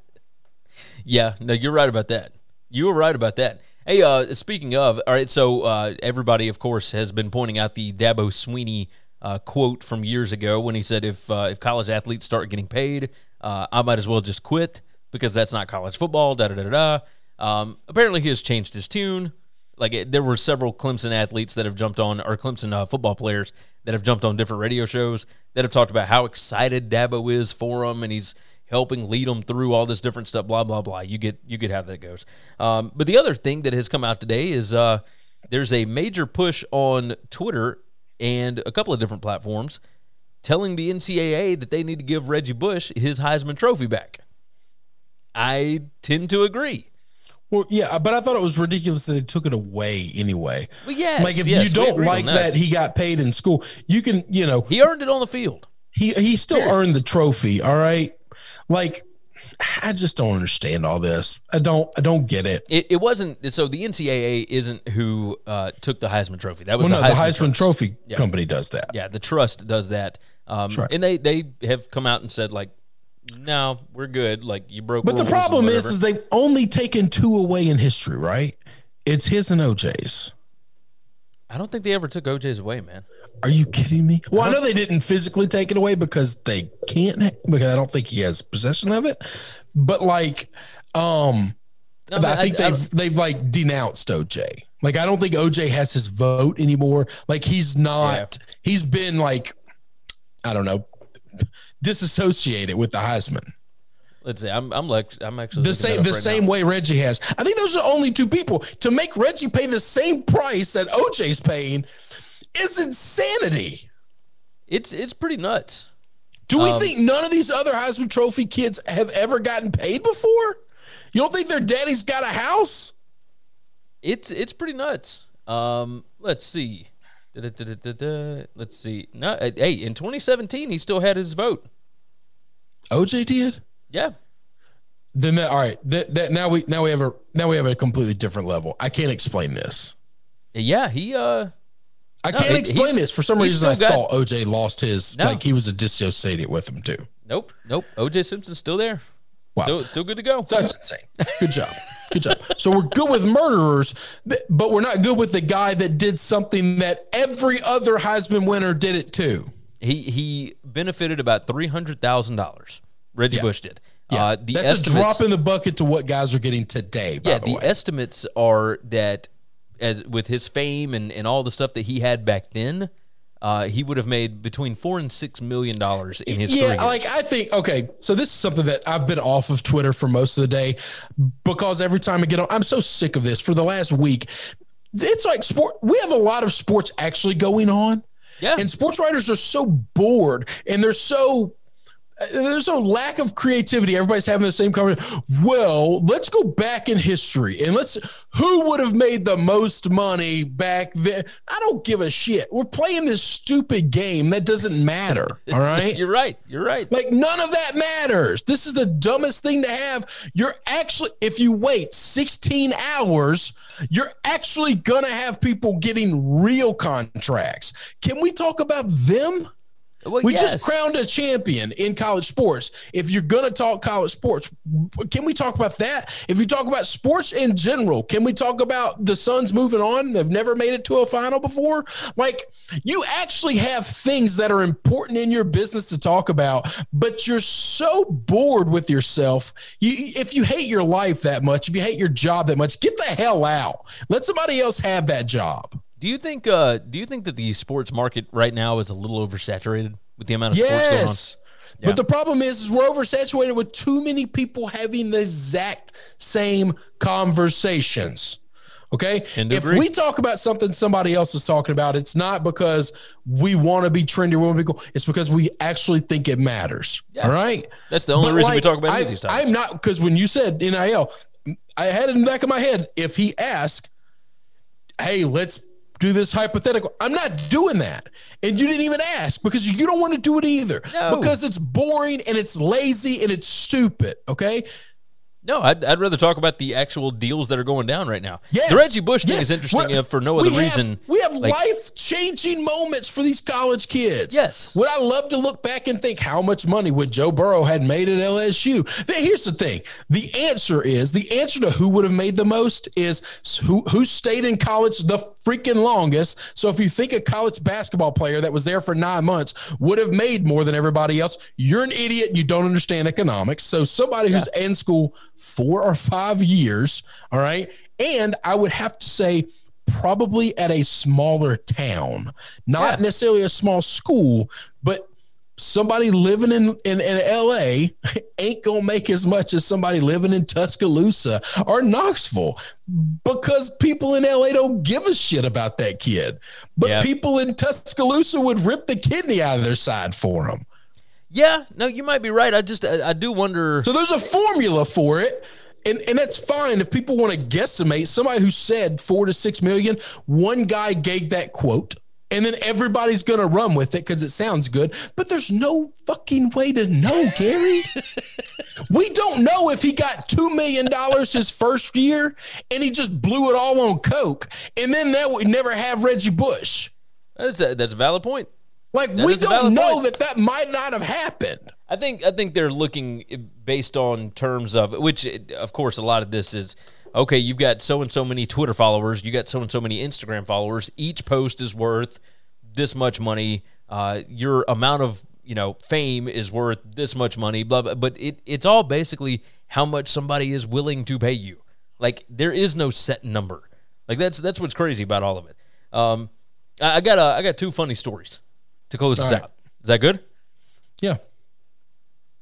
Yeah, no, you're right about that. You were right about that. Hey, uh, speaking of, all right, so uh, everybody, of course, has been pointing out the Dabo Swinney uh, quote from years ago when he said, "If uh, if college athletes start getting paid, uh, I might as well just quit because that's not college football." Da da da da. Um, apparently, he has changed his tune. Like it, there were several Clemson athletes that have jumped on, or Clemson uh, football players that have jumped on different radio shows that have talked about how excited Dabo is for him, and he's helping lead them through all this different stuff. Blah blah blah. You get you get how that goes. Um, but the other thing that has come out today is uh, there's a major push on Twitter and a couple of different platforms telling the NCAA that they need to give Reggie Bush his Heisman Trophy back. I tend to agree. Well, yeah, but I thought it was ridiculous that they took it away anyway. Well, yes, like if yes, you don't like that. that. he got paid in school, you can, you know, He earned it on the field. he he still earned the trophy. All right, like I just don't understand all this. I don't I don't get it. It, it wasn't so the NCAA isn't who uh, took the Heisman Trophy. That was Well, the no, Heisman, the Heisman Trust. Trophy Yeah. company does that. Yeah, the trust does that. Um, right. and they they have come out and said like, no, we're good. Like you broke. But the problem is, is they've only taken two away in history, right? It's his and OJ's. I don't think they ever took OJ's away, man. Are you kidding me? Well, I know they didn't physically take it away because they can't because I don't think he has possession of it. But like, um, No, I think I- I they've they've like denounced OJ. Like I don't think OJ has his vote anymore. Like he's not. He's been like, I don't know, disassociated with the Heisman. Let's see. I'm I'm like I'm actually The same the right same now. way Reggie has. I think those are the only two people to make Reggie pay the same price that OJ's paying. Is insanity. It's it's pretty nuts. Do we Um, think none of these other Heisman Trophy kids have ever gotten paid before? You don't think their daddy's got a house? It's it's pretty nuts. Um, let's see. Da-da-da-da-da-da. Let's see. No, uh, hey, in 2017, he still had his vote. OJ did. Yeah, Then that all right. That, that now we now we have a now we have a completely different level. I can't explain this. yeah. He uh, I No, can't it- explain this. For some reason, I thought OJ lost his No. like he was a dissociated with him too. nope, nope. OJ Simpson's still there. Wow. Still, still good to go. So that's insane. Good job. Good job. So we're good with murderers, but we're not good with the guy that did something that every other Heisman winner did it too. He he benefited about three hundred thousand dollars. Reggie Yeah. Bush did. Yeah, Uh, the that's a drop in the bucket to what guys are getting today. By yeah, the, the estimates are that as with his fame and, and all the stuff that he had back then, uh, he would have made between four and six million dollars in his yeah, years. like I think okay. So this is something that I've been off of Twitter for most of the day because every time I get on, I'm so sick of this. For the last week, it's like sport. We have a lot of sports actually going on. Yeah. and sports writers are so bored and they're so there's no lack of creativity. Everybody's having the same conversation. Well, let's go back in history and let's who would have made the most money back then. I don't give a shit. We're playing this stupid game that doesn't matter. All right. You're right. You're right. Like none of that matters. This is the dumbest thing to have. You're actually, if you wait 16 hours, you're actually gonna have people getting real contracts. Can we talk about them? Well, We yes. just crowned a champion in college sports. If you're going to talk college sports, can we talk about that? If you talk about sports in general, can we talk about the Suns moving on? They've never made it to a final before. Like, you actually have things that are important in your business to talk about, but you're so bored with yourself. You, if you hate your life that much, if you hate your job that much, get the hell out. Let somebody else have that job. Do you think? Uh, do you think that the sports market right now is a little oversaturated with the amount of sports going on? Yes. But the problem is, is we're oversaturated with too many people having the exact same conversations. Okay. If agree. we talk about something somebody else is talking about, it's not because we want to be trendy, we want to be cool. It's because we actually think it matters. All right. That's the only But, reason we talk about I, these topics. I'm not because when you said NIL, I had it in the back of my head. If he asked, hey, let's do this hypothetical. I'm not doing that. And you didn't even ask because you don't want to do it either. No. Because it's boring and it's lazy and it's stupid. Okay. No, I'd, I'd rather talk about the actual deals that are going down right now. Yes. The Reggie Bush thing Yes. is interesting We're- uh, for no we other have- reason. We have like- life changing moments for these college kids. Yes. Would I love to look back and think how much money would Joe Burrow had made at LSU? Then Here's the thing. The answer is the answer to who would have made the most is who who stayed in college the freaking longest. So if you think a college basketball player that was there for nine months would have made more than everybody else, you're an idiot and you don't understand economics. So somebody who's in school four or five years, all right. And I would have to say, probably at a smaller town, not Yeah. necessarily a small school, but somebody living in, in, in LA ain't gonna make as much as somebody living in Tuscaloosa or Knoxville because people in LA don't give a shit about that kid. But Yeah. people in Tuscaloosa would rip the kidney out of their side for him. Yeah, no, you might be right. I just I, I do wonder. So there's a formula for it. And, and that's fine if people want to guesstimate somebody who said four to six million, one guy gave that quote, and then everybody's going to run with it because it sounds good. But there's no fucking way to know, Gary. we don't know if he got two million dollars his first year and he just blew it all on coke, and then that would never have Reggie Bush. that's a, that's a valid point. Like That we don't know point. that that might not have happened. I think I think they're looking based on terms of which, of course, a lot of this is okay. You've got so and so many Twitter followers. You got so and so many Instagram followers. Each post is worth this much money. Uh, your amount of you know fame is worth this much money. Blah blah. But it it's all basically how much somebody is willing to pay you. Like there is no set number. Like that's that's what's crazy about all of it. Um, I, I got a, I got two funny stories to close this right. out. Is that good? Yeah.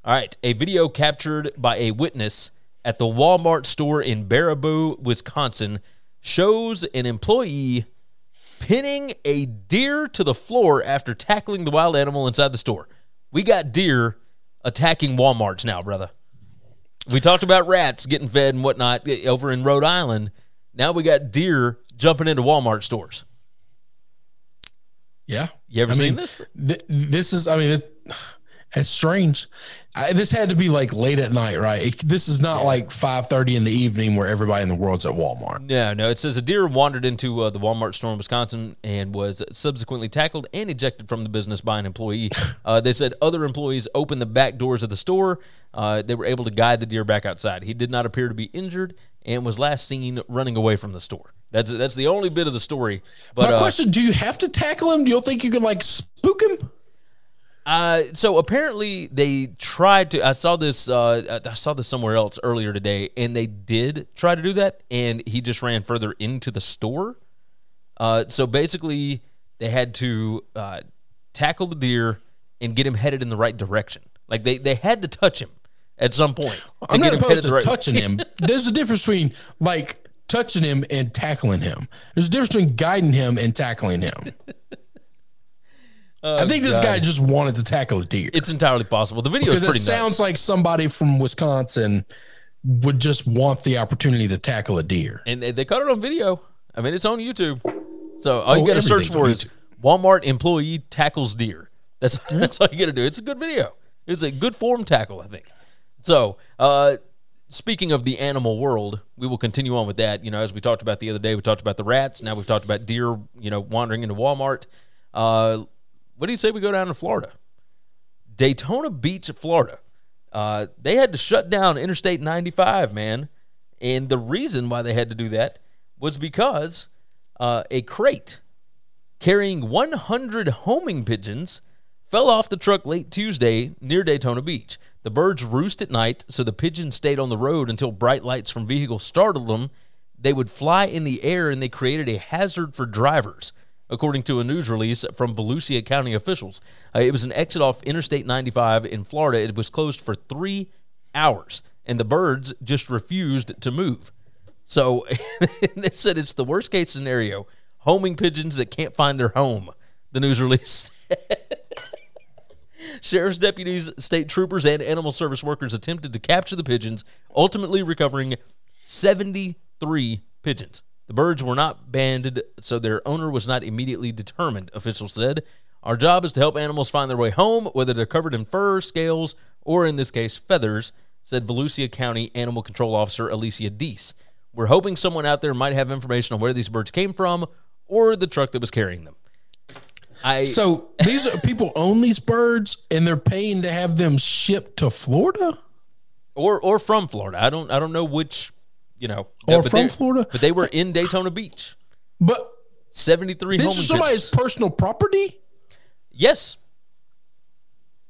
All right. A video captured by a witness at the Walmart store in Baraboo, Wisconsin, shows an employee pinning a deer to the floor after tackling the wild animal inside the store. We got deer attacking Walmarts now, brother. We talked about rats getting fed and whatnot over in Rhode Island. Now we got deer jumping into Walmart stores. Yeah. You ever I seen mean, this? th- this is, I mean, it, it's strange. I, this had to be like late at night, right? It, this is not like five thirty in the evening where everybody in the world's at Walmart. No, no. It says a deer wandered into uh, the Walmart store in Wisconsin and was subsequently tackled and ejected from the business by an employee. Uh, they said other employees opened the back doors of the store. Uh, they were able to guide the deer back outside. He did not appear to be injured and was last seen running away from the store. That's that's the only bit of the story. But My uh, question: Do you have to tackle him? Do you think you can like spook him? Uh, so apparently they tried to. I saw this. Uh, I saw this somewhere else earlier today, and they did try to do that, and he just ran further into the store. Uh, so basically, they had to uh, tackle the deer and get him headed in the right direction. Like they they had to touch him at some point. to I'm get not him opposed headed to the right- touching him. There's a difference between like touching him and tackling him. There's a difference between guiding him and tackling him. I think this Oh, God. guy just wanted to tackle a deer. It's entirely possible. The video is because it sounds nuts. like somebody from Wisconsin would just want the opportunity to tackle a deer. and they, they caught it on video. I mean, it's on YouTube. So all you Oh, got to search for is Walmart employee tackles deer. That's that's all you got to do. It's a good video. It's a good form tackle, I think. So, uh, speaking of the animal world, we will continue on with that. You know, as we talked about the other day, we talked about the rats. Now we've talked about deer. You know, wandering into Walmart. Uh, what do you say we go down to Florida? Daytona Beach, Florida. Uh, they had to shut down Interstate 95, man. And the reason why they had to do that was because uh, a crate carrying 100 homing pigeons fell off the truck late Tuesday near Daytona Beach. The birds roost at night, so the pigeons stayed on the road until bright lights from vehicles startled them. They would fly in the air and they created a hazard for drivers, according to a news release from Volusia County officials. Uh, it was an exit off Interstate 95 in Florida. It was closed for three hours, and the birds just refused to move. So they said it's the worst case scenario homing pigeons that can't find their home, the news release said. Sheriff's deputies, state troopers, and animal service workers attempted to capture the pigeons, ultimately recovering 73 pigeons. The birds were not banded, so their owner was not immediately determined, officials said. Our job is to help animals find their way home, whether they're covered in fur, scales, or in this case, feathers, said Volusia County Animal Control Officer Alicia Deese. We're hoping someone out there might have information on where these birds came from or the truck that was carrying them. I So these are people own these birds and they're paying to have them shipped to Florida? or or from Florida. I don't I don't know which, you know, Or but from they- Florida? But they were in Daytona Beach. But 73 this is somebody's pigeons. personal property? Yes.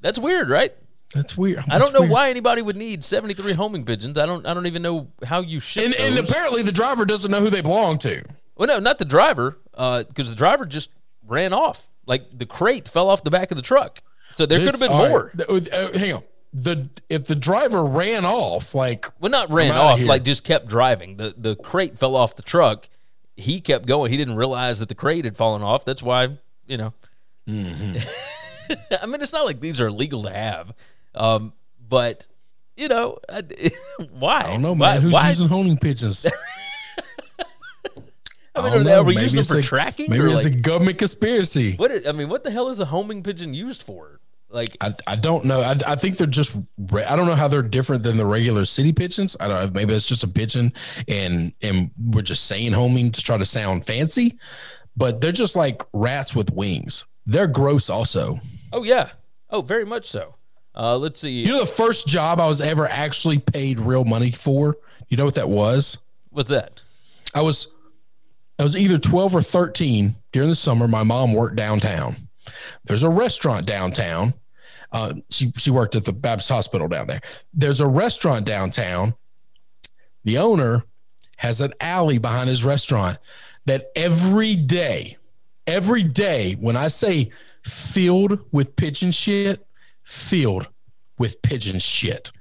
That's weird, right? That's weird. I don't know weird. why anybody would need 73 homing pigeons. I don't I don't even know how you ship And, and apparently the driver doesn't know who they belong to. Well, no, not the driver, uh, because the driver just ran off. Like the crate fell off the back of the truck, so there could have been right, more. uh, hang on. The if the driver ran off, like Well, not ran off, like just kept driving. The the crate fell off the truck. He kept going. He didn't realize that the crate had fallen off. That's why, you know. Mm-hmm. I mean, it's not like these are legal to have, um, but you know, I, why? I don't know, Why- man. Who's why- using homing pigeons? I mean, don't are, they, are we using them for a- tracking? Maybe it's like, a government conspiracy. what? Is, I mean, what the hell is a homing pigeon used for? Like, I, I don't know. I, I think they're just. I don't know how they're different than the regular city pigeons. I don't know. Maybe it's just a pigeon, and and we're just saying homing to try to sound fancy, but they're just like rats with wings. They're gross. Also, oh yeah, oh very much so. Uh, let's see. you know, the first job I was ever actually paid real money for. You know what that was? What's that? I was I was either 12 or 13 during the summer. My mom worked downtown. There's a restaurant downtown. Uh, she she worked at the Baptist Hospital down there. There's a restaurant downtown. The owner has an alley behind his restaurant that every day, every day, when I say filled with pigeon shit, filled with pigeon shit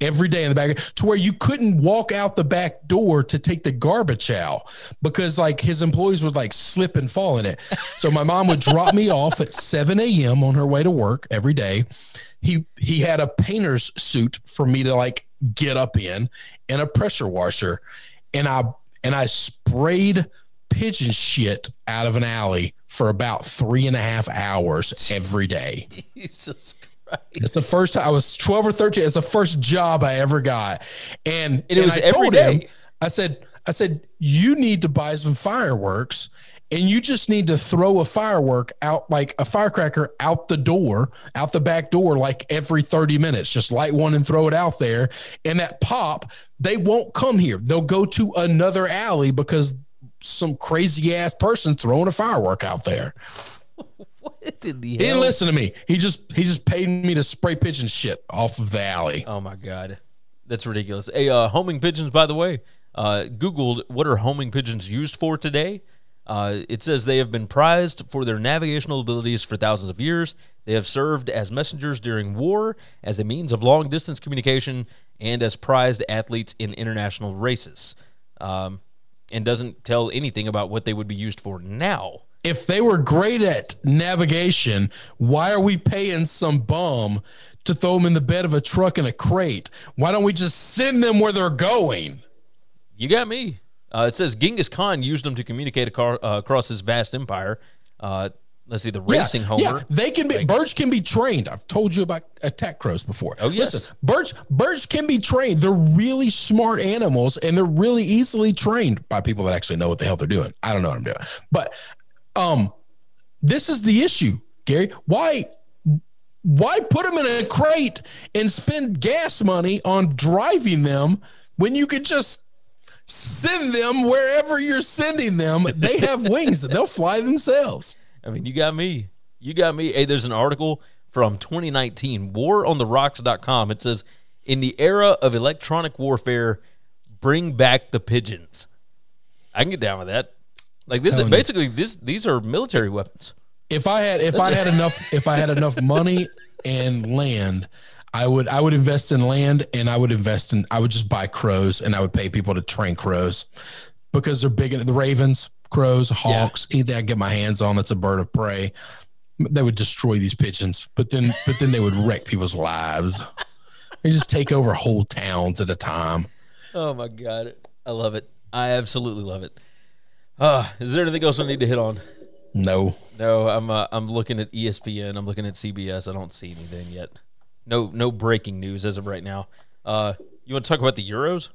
every day in the back to where you couldn't walk out the back door to take the garbage out because like his employees would like slip and fall in it. So my mom would drop me off at 7 a.m. on her way to work every day. He he had a painter's suit for me to like get up in and a pressure washer. And I and I sprayed pigeon shit out of an alley for about three and a half hours every day. Jesus Christ. It's the first time I was 12 or 13. It's the first job I ever got. And, And it was I every told him. I said, I said, you need to buy some fireworks and you just need to throw a firework out like a firecracker out the door, out the back door, like every 30 minutes. Just light one and throw it out there. And that pop, they won't come here. They'll go to another alley because some crazy ass person throwing a firework out there. What in the He didn't listen to me. He just he just paid me to spray pigeon shit off of the alley. Oh my god, that's ridiculous. Hey, uh, homing pigeons. By the way, uh, Googled what are homing pigeons used for today. Uh, it says they have been prized for their navigational abilities for thousands of years. They have served as messengers during war, as a means of long distance communication, and as prized athletes in international races. Um, and doesn't tell anything about what they would be used for now. If they were great at navigation, why are we paying some bum to throw them in the bed of a truck in a crate? Why don't we just send them where they're going? You got me. Uh, it says Genghis Khan used them to communicate acar- uh, across his vast empire. Uh, let's see, the racing yeah, Homer. Yeah, they can be Like- birds can be trained. I've told you about attack crows before. Oh, yes. Listen, birds birds can be trained. They're really smart animals and they're really easily trained by people that actually know what the hell they're doing. I don't know what I'm doing. But um this is the issue, Gary. Why why put them in a crate and spend gas money on driving them when you could just send them wherever you're sending them? They have wings that they'll fly themselves. I mean, you got me. You got me. Hey, there's an article from 2019, warontherocks.com. It says, in the era of electronic warfare, bring back the pigeons. I can get down with that. Like this is basically this these are military weapons. if I had if I had enough if I had enough money and land, I would I would invest in land and I would invest in I would just buy crows and I would pay people to train crows because they're big the ravens, crows, hawks, anything I get my hands on that's a bird of prey. They would destroy these pigeons, but then but then they would wreck people's lives. They just take over whole towns at a time. Oh my god. I love it. I absolutely love it. Uh, is there anything else I need to hit on? No. No, I'm uh, I'm looking at ESPN. I'm looking at CBS. I don't see anything yet. No no breaking news as of right now. Uh, you want to talk about the Euros?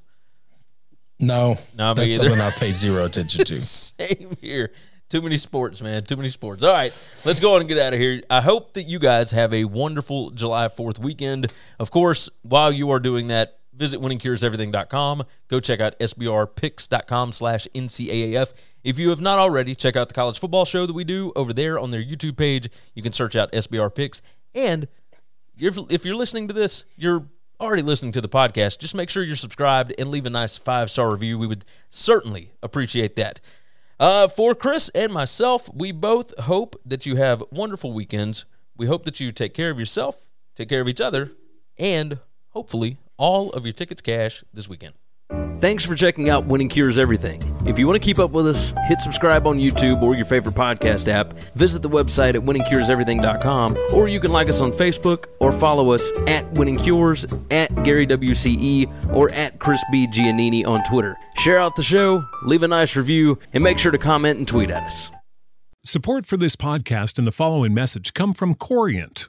No. No, that's either. something I've paid zero attention to. Same here. Too many sports, man. Too many sports. All right, let's go on and get out of here. I hope that you guys have a wonderful July 4th weekend. Of course, while you are doing that, visit winningcureseverything.com. Go check out sbrpicks.com slash NCAAF. If you have not already, check out the college football show that we do over there on their YouTube page. You can search out SBR Picks. And if, if you're listening to this, you're already listening to the podcast. Just make sure you're subscribed and leave a nice five star review. We would certainly appreciate that. Uh, for Chris and myself, we both hope that you have wonderful weekends. We hope that you take care of yourself, take care of each other, and hopefully all of your tickets cash this weekend. Thanks for checking out Winning Cures Everything. If you want to keep up with us, hit subscribe on YouTube or your favorite podcast app. Visit the website at winningcureseverything.com, or you can like us on Facebook or follow us at Winning Cures, at Gary WCE, or at Chris B. Giannini on Twitter. Share out the show, leave a nice review, and make sure to comment and tweet at us. Support for this podcast and the following message come from Corient.